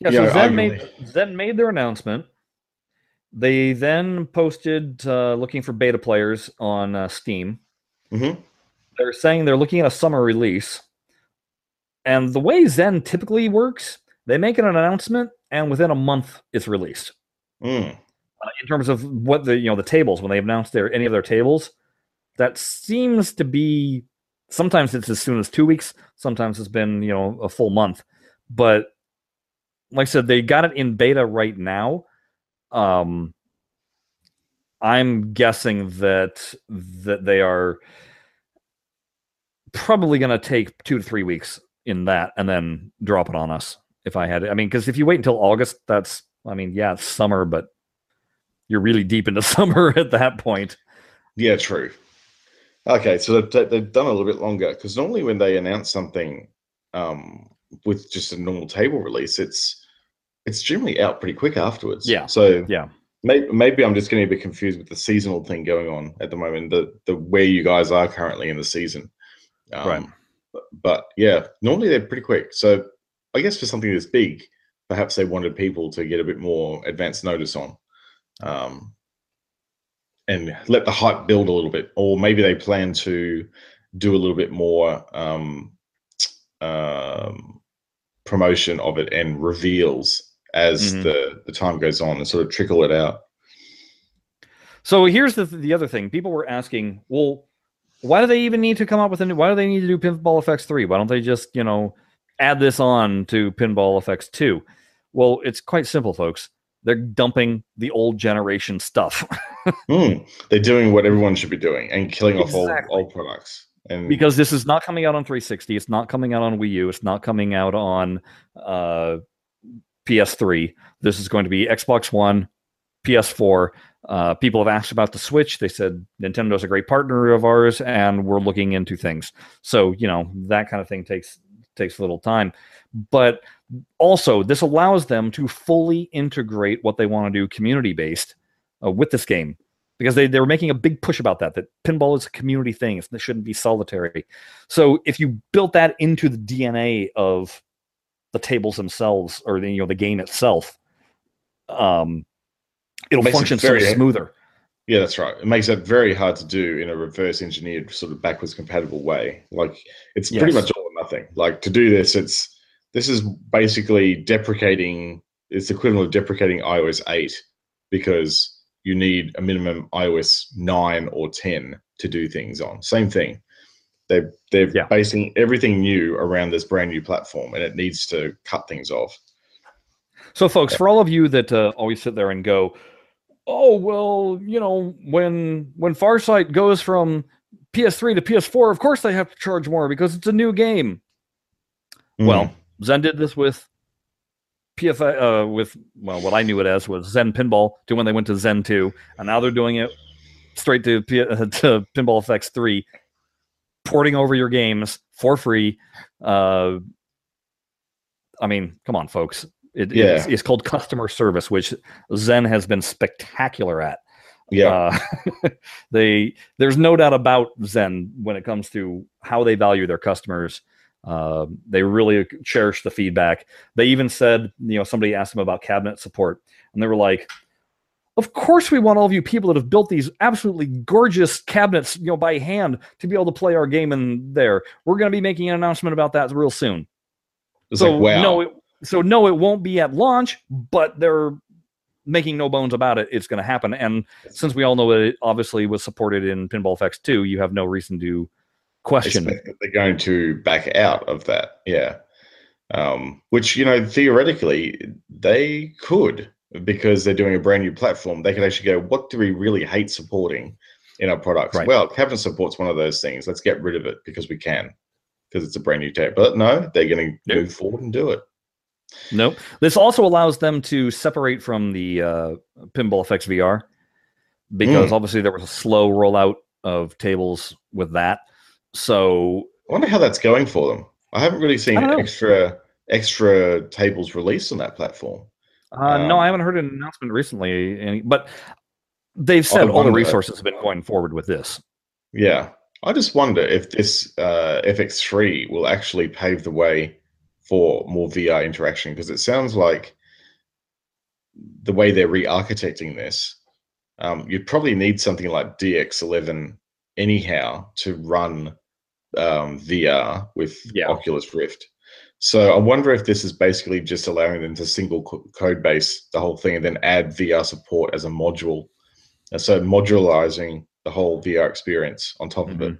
Yeah, so know, Zen made Zen made their announcement. They then posted uh, looking for beta players on uh, Steam. Mhm. They're saying they're looking at a summer release. And the way Zen typically works, they make an announcement and within a month it's released. Mm, Uh, in terms of what the you know the tables when they announce their any of their tables, that seems to be sometimes it's as soon as two weeks, sometimes it's been you know a full month. But like I said, they got it in beta right now. Um, I'm guessing that that they are probably going to take two to three weeks in that and then drop it on us. If I had, it. I mean, because if you wait until August, that's, I mean, yeah, it's summer, but you're really deep into summer at that point. Yeah, true. Okay, so they've, they've done a little bit longer because normally when they announce something um, with just a normal table release, it's it's generally out pretty quick afterwards. Yeah, So yeah. maybe, maybe I'm just getting a bit confused with the seasonal thing going on at the moment. The the where you guys are currently in the season. Um, Right. But, but yeah, normally they're pretty quick. So I guess for something this big, perhaps they wanted people to get a bit more advance notice on. Um, and let the hype build a little bit, or maybe they plan to do a little bit more um, um, promotion of it and reveals as Mhm. the the time goes on and sort of trickle it out. So here's the the other thing. People were asking, well, why do they even need to come up with a new? Why do they need to do Pinball Effects three? Why don't they just you know add this on to Pinball Effects two? Well, it's quite simple, folks. They're dumping the old generation stuff Hmm, they're doing what everyone should be doing and killing off old Exactly. old products. And because this is not coming out on 360. It's not coming out on Wii U. It's not coming out on uh, PS3. This is going to be Xbox One, PS4, Uh, people have asked about the Switch. They said Nintendo's a great partner of ours, and we're looking into things. So you know that kind of thing takes takes a little time, but also this allows them to fully integrate what they want to do community based uh, with this game because they, they were making a big push about that that pinball is a community thing it shouldn't be solitary so if you built that into the dna of the tables themselves or the, you know the game itself um it'll it function so very- smoother Yeah, that's right. It makes it very hard to do in a reverse engineered sort of backwards compatible way. Like it's pretty much all or nothing. Like to do this, it's this is basically deprecating it's the equivalent of deprecating iOS 8 because you need a minimum iOS 9 or 10 to do things on. Same thing. They they're Yeah. basing everything new around this brand new platform and it needs to cut things off. So, folks, for all of you that uh, always sit there and go, "Oh, well, you know, when when Farsight goes from PS3 to PS4, of course they have to charge more because it's a new game." Well, Zen did this with PFA, uh, with well, what I knew it as was Zen Pinball to when they went to Zen 2, and now they're doing it straight to, P- to Pinball Effects 3, porting over your games for free. Uh, I mean, come on, folks. It, Yeah. it's, it's called customer service, which Zen has been spectacular at. yeah. Uh, they there's no doubt about Zen when it comes to how they value their customers. Uh, they really cherish the feedback. They even said, you know, somebody asked them about cabinet support, and they were like, "Of course, we want all of you people that have built these absolutely gorgeous cabinets, you know, by hand to be able to play our game in there. We're going to be making an announcement about that real soon." It's so like wow. no, it, so no, it won't be at launch, but they're making no bones about it. It's going to happen, and since we all know that it obviously was supported in Pinball Effects 2, you have no reason to question. they're going to back out of that. Yeah. Um, which, you know, theoretically, they could because they're doing a brand new platform. They could actually go, what do we really hate supporting in our products? Right. Well, cabinet support's one of those things. Let's get rid of it because we can, because it's a brand new tech. But no, they're going to Yep. move forward and do it. Nope. This also allows them to separate from the uh, Pinball Effects VR because obviously there was a slow rollout of tables with that. So I wonder how that's going for them. I haven't really seen I don't know. extra extra tables released on that platform. Uh, no, Um, I haven't heard an announcement recently, any, but they've said all the resources have been going forward with this. Yeah, I just wonder if this uh, FX3 will actually pave the way for more VR interaction because it sounds like the way they're re-architecting this, um, you'd probably need something like DX11 anyhow to run um, VR with Yeah. Oculus Rift. So I wonder if this is basically just allowing them to single co- code base the whole thing and then add VR support as a module. And so modularizing the whole VR experience on top of it.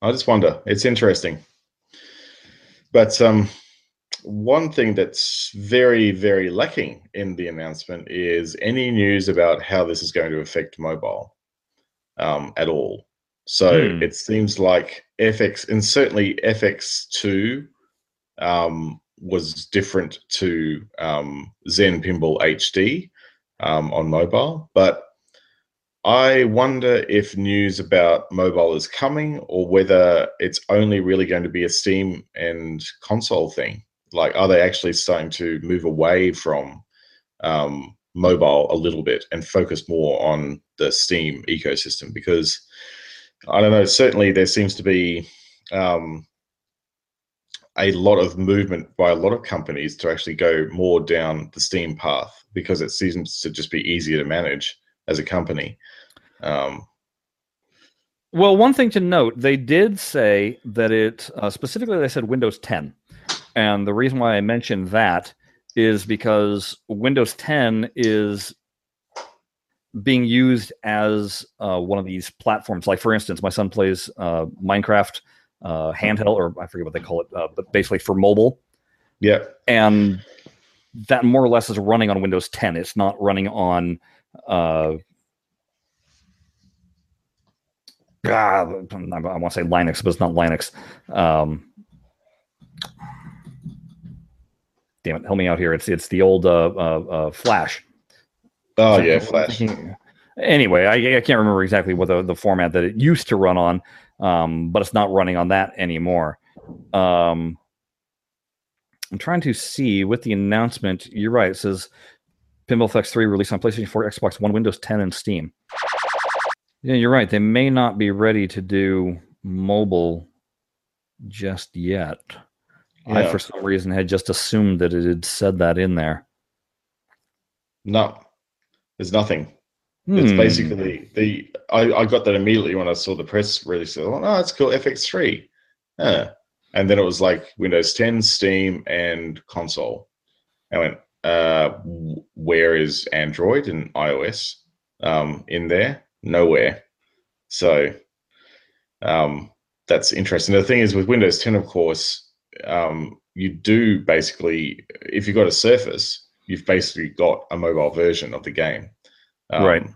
I just wonder. It's interesting. But um, one thing that's very, very lacking in the announcement is any news about how this is going to affect mobile um, at all. So Hmm. it seems like FX, and certainly FX2 um, was different to um, Zen Pinball HD um, on mobile, but I wonder if news about mobile is coming or whether it's only really going to be a Steam and console thing. Like, are they actually starting to move away from um, mobile a little bit and focus more on the Steam ecosystem? Because I don't know, certainly there seems to be um, a lot of movement by a lot of companies to actually go more down the Steam path because it seems to just be easier to manage as a company. Um, Well, one thing to note, they did say that it uh, specifically they said Windows 10, and the reason why I mentioned that is because Windows 10 is being used as uh, one of these platforms. Like, for instance, my son plays uh, Minecraft uh, handheld, or I forget what they call it, uh, but basically for mobile, yeah, and that more or less is running on Windows 10. It's not running on. Uh, ah, I want to say Linux, but it's not Linux. Um, damn it, help me out here. It's it's the old uh, uh, uh, Flash. oh yeah, Flash. thinking? Anyway, I, I can't remember exactly what the, the format that it used to run on, um, but it's not running on that anymore. Um, I'm trying to see with the announcement. You're right. It says Pinball FX 3 released on PlayStation 4, Xbox One, Windows 10, and Steam. Yeah, you're right. They may not be ready to do mobile just yet. I, for some reason, had just assumed that it had said that in there. No, there's nothing. It's Hmm. basically the I, I got that immediately when I saw the press release. Oh, no, it's cool. FX3. Yeah. And then it was like Windows 10, Steam, and console. I went, uh, where is Android and iOS um, in there? Nowhere. So um, that's interesting. The thing is, with Windows 10, of course, um, you do basically, if you've got a Surface, you've basically got a mobile version of the game. Um, Right.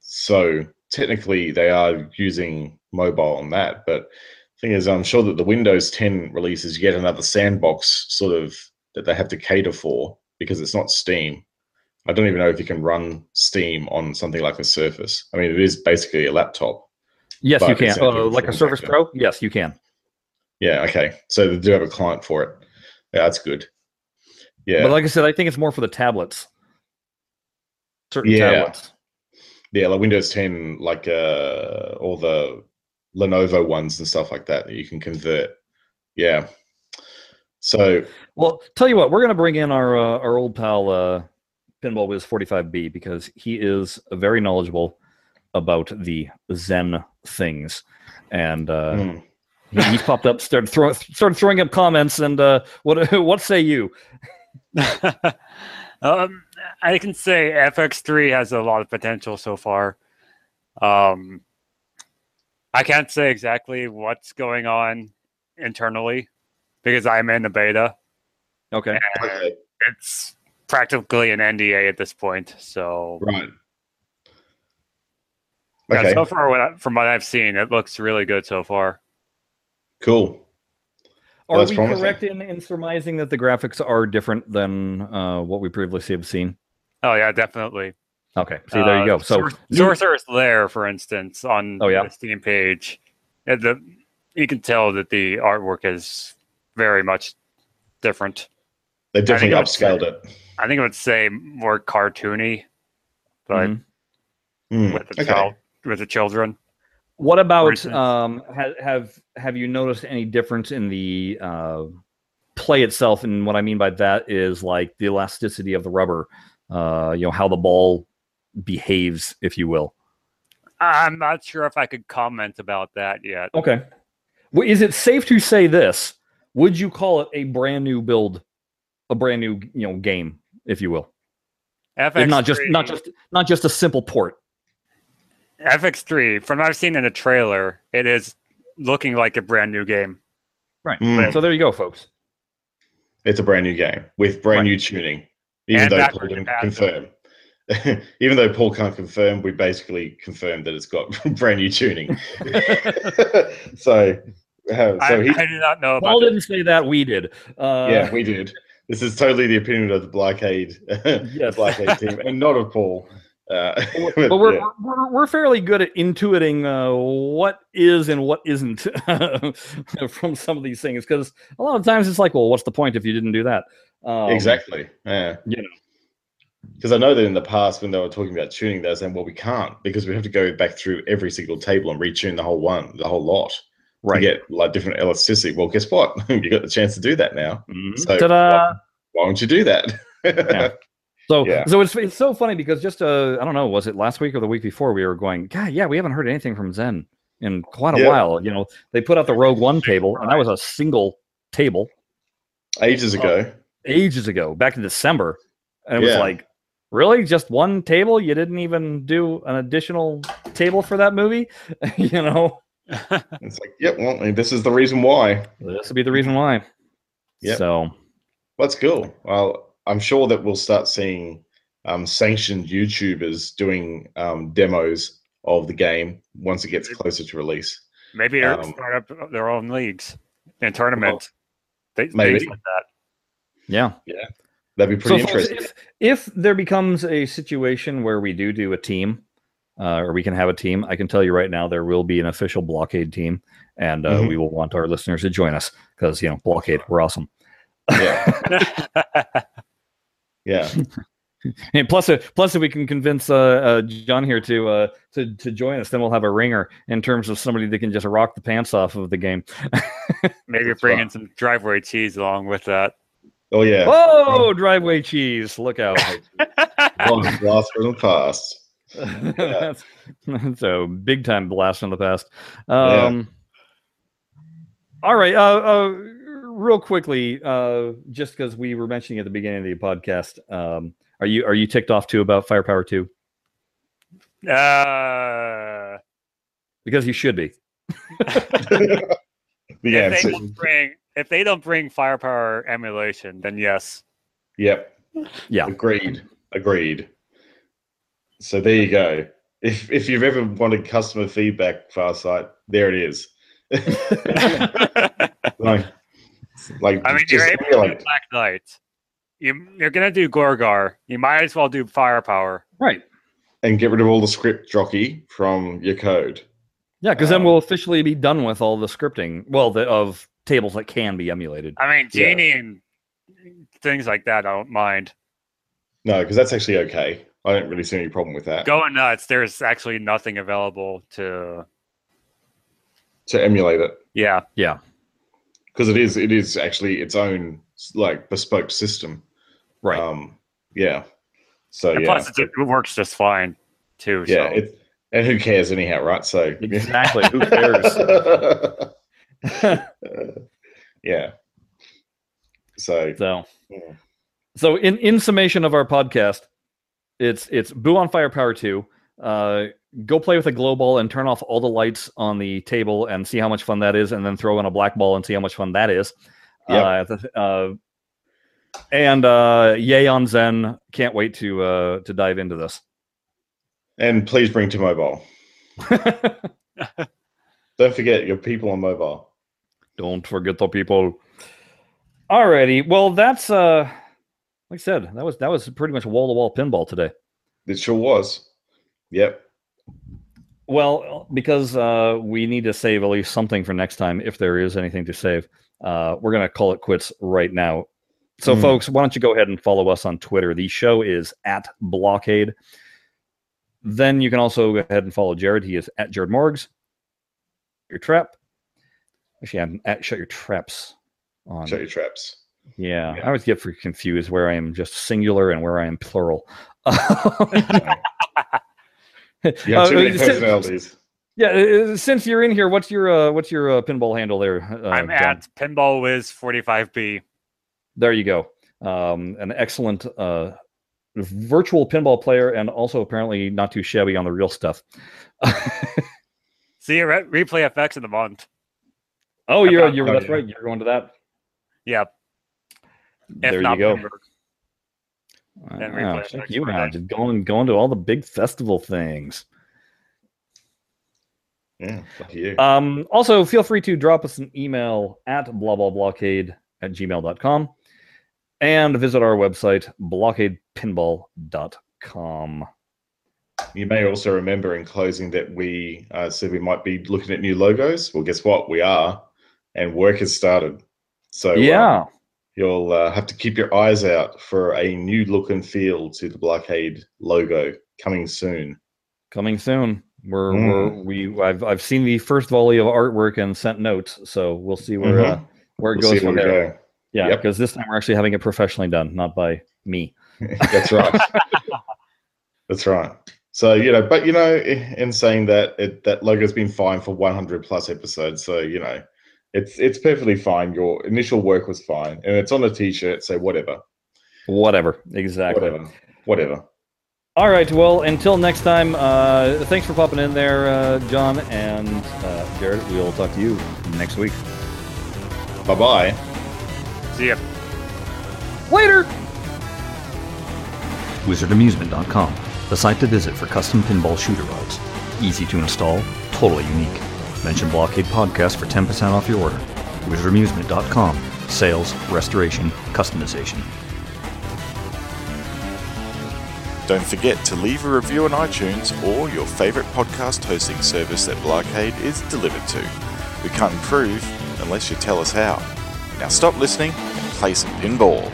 So technically, they are using mobile on that. But thing is, I'm sure that the Windows 10 release is yet another sandbox sort of that they have to cater for because it's not Steam. I don't even know if you can run Steam on something like a Surface. I mean, it is basically a laptop. Yes, you can. Uh, like a Surface. Pro? Yes, you can. Yeah, okay. So they do have a client for it. Yeah, that's good. Yeah, But like I said, I think it's more for the tablets. Certain Yeah. tablets. yeah, like Windows 10, like uh, all the Lenovo ones and stuff like that that you can convert. Yeah. So Well, tell you what, we're going to bring in our uh, our old pal uh, Pinball Wiz 45B because he is very knowledgeable about the Zen things, and uh, mm, he, he's popped up, started throwing started throwing up comments, and uh, what what say you? um, I can say FX3 has a lot of potential so far. Um, I can't say exactly what's going on internally because I'm in the beta. Okay, okay, it's practically an NDA at this point. So, right. yeah, Okay, so far, what I, from what I've seen, it looks really good so far. cool. Are that's we promising. correct in, in surmising that the graphics are different than uh, what we previously have seen? Oh yeah, definitely. Okay, see there you Uh, go. So Sor- Sorcerer's Lair, for instance, on Oh, yeah? the Steam page, uh, the you can tell that the artwork is very much different. They definitely think it's- upscaled it. I think I would say more cartoony, but Mhm. Mm, with the okay. child, with the children. What about um, ha- have have you noticed any difference in the uh, play itself? And what I mean by that is like the elasticity of the rubber, uh, you know, how the ball behaves, if you will. I'm not sure if I could comment about that yet. Okay. Well, is it safe to say this? Would you call it a brand new build, a brand new you know game, if you will, FX3, and not just not just not just a simple port? FX3. From what I've seen in the trailer, it is looking like a brand new game. Right. Mm. So there you go, folks. It's a brand new game with brand Right. new tuning, even And though Paul didn't confirm. even though Paul can't confirm, we basically confirmed that it's got brand new tuning. so, uh, so I, he, I do not know about Paul didn't say that. We did. Uh, yeah, we did. This is totally the opinion of the Blockade, Yes. Blockade team, and not of Paul. Uh, but we're, yeah. we're we're fairly good at intuiting uh, what is and what isn't from some of these things because a lot of times it's like, well, what's the point if you didn't do that? Um, exactly. Yeah. you know. Because I know that in the past, when they were talking about tuning, they were saying, "Well, we can't because we have to go back through every single table and retune the whole one, the whole lot, to Right. get like different elasticity." Well, guess what? you got the chance to do that now. Mhm. So Ta-da! why don't you do that? Yeah. So, Yeah. so it's, it's so funny because just uh, I don't know, was it last week or the week before? We were going, God, yeah, we haven't heard anything from Zen in quite a Yeah. while. You know, they put out the Rogue One table, and that was a single table Ages ago. ages ago, back in December, and it was like, really, just one table? You didn't even do an additional table for that movie? you know, It's like, yep. Well, this is the reason why. this would be the reason why. Yep. So, That's cool. Well, I'm sure that we'll start seeing um, sanctioned YouTubers doing um, demos of the game once it gets closer to release. Maybe they'll Um, start up their own leagues and tournaments. They, maybe. like that. yeah. yeah, That'd be pretty folks, interesting. if if there becomes a situation where we do do a team, uh, or we can have a team. I can tell you right now, there will be an official blockade team, and uh, Mhm. we will want our listeners to join us because you know blockade, we're awesome. Yeah, yeah. And plus, uh, plus, if we can convince uh, uh, John here to uh, to to join us, then we'll have a ringer in terms of somebody that can just rock the pants off of the game. Maybe That's bring fine. in some driveway cheese along with that. Oh yeah. Whoa, driveway cheese! Look out! Long blast from the past. that's, that's a big time blast from the past. Um, All right. Uh, uh, real quickly, uh, just because we were mentioning at the beginning of the podcast, um, are you are you ticked off too about Firepower Two? Uh, Because you should be. the if they answer. don't bring if they don't bring firepower emulation, then yes. Yep. Yeah. Agreed. Agreed. So there you go. If if you've ever wanted customer feedback, Farsight, there it is. like, like I mean, you're able to emulate. do Black Knight. You, you're gonna do Gorgar. You might as well do firepower. Right. and get rid of all the script jockey from your code. Yeah, because then Um, we'll officially be done with all the scripting. Well, the, of tables that can be emulated. I mean, Yeah. Genie and things like that. I don't mind. No, because that's actually okay. I don't really see any problem with that. Going nuts. There's actually nothing available to. To emulate it. Yeah. Yeah. Because it is it is actually its own like bespoke system. Right. Um yeah. So And yeah. plus, it's, it works just fine too. yeah, so. it and who cares anyhow, right? So exactly. Who cares? yeah. So so, Yeah. so in in summation of our podcast, it's it's Boo on Firepower Two. Uh, go play with a glow ball and turn off all the lights on the table and see how much fun that is, and then throw in a black ball and see how much fun that is. Yeah. Uh, uh, and uh, yay on Zen! Can't wait to uh, to dive into this. and please bring to mobile. Don't forget your people on mobile. Don't forget the people. Alrighty, well that's uh, like I said, that was that was pretty much wall to wall pinball today. It sure was. Yep. Well, because uh, we need to save at least something for next time, if there is anything to save, uh, we're going to call it quits right now. So, Hmm. folks, why don't you go ahead and follow us on Twitter? The show is at Blockade. Then you can also go ahead and follow Jared. He is at Jared Morgs. Your trap. Actually, I'm at Shut Your Traps. On Shut your traps. yeah, Yeah. I always get confused where I am just singular and where I am plural. You have too Uh, many si- personalities. Yeah, uh, since you're in here, what's your uh, what's your uh, pinball handle there? Uh, I'm John? at Pinball Wiz 45B. There you go. Um, an excellent uh, virtual pinball player, and also apparently not too shabby on the real stuff. See you at Replay FX in the month. oh, you're you're oh, that's yeah. right. You're going to that. Yep. If there not you go. Bloomberg. Then Wow, replay check you Friday. out, just going going to all the big festival things. Yeah, lucky you. Um, also, feel free to drop us an email at blah blah blockade at gmail.com and visit our website blockadepinball.com. You may also remember in closing that we uh, said we might be looking at new logos. Well, guess what? We are, and work has started. So uh, Yeah. You'll uh, have to keep your eyes out for a new look and feel to the Blockade logo coming soon. coming soon. We're, Mm. we're we I've I've seen the first volley of artwork and sent notes, so we'll see where uh, Mhm. where it We'll goes from there. go. Yeah, Yep. because this time we're actually having it professionally done, not by me. That's right. That's right. So you know, but you know, in saying that, it, that logo's been fine for 100 plus episodes. So you know, it's it's perfectly fine. Your initial work was fine, and it's on a t-shirt. So whatever, Whatever, exactly. whatever, whatever. All right. Well, until next time. Uh, thanks for popping in there, uh, John and uh, Jared. We'll talk to you next week. Bye bye. See ya. Later. WizardAmusement.com, the site to visit for custom pinball shooter rods. Easy to install, totally unique. Mention Blockade Podcast for 10% off your order. WizardAmusement.com, sales, restoration, customization. Don't forget to leave a review on iTunes or your favorite podcast hosting service that Blockade is delivered to. We can't improve unless you tell us how. Now stop listening and play some pinball.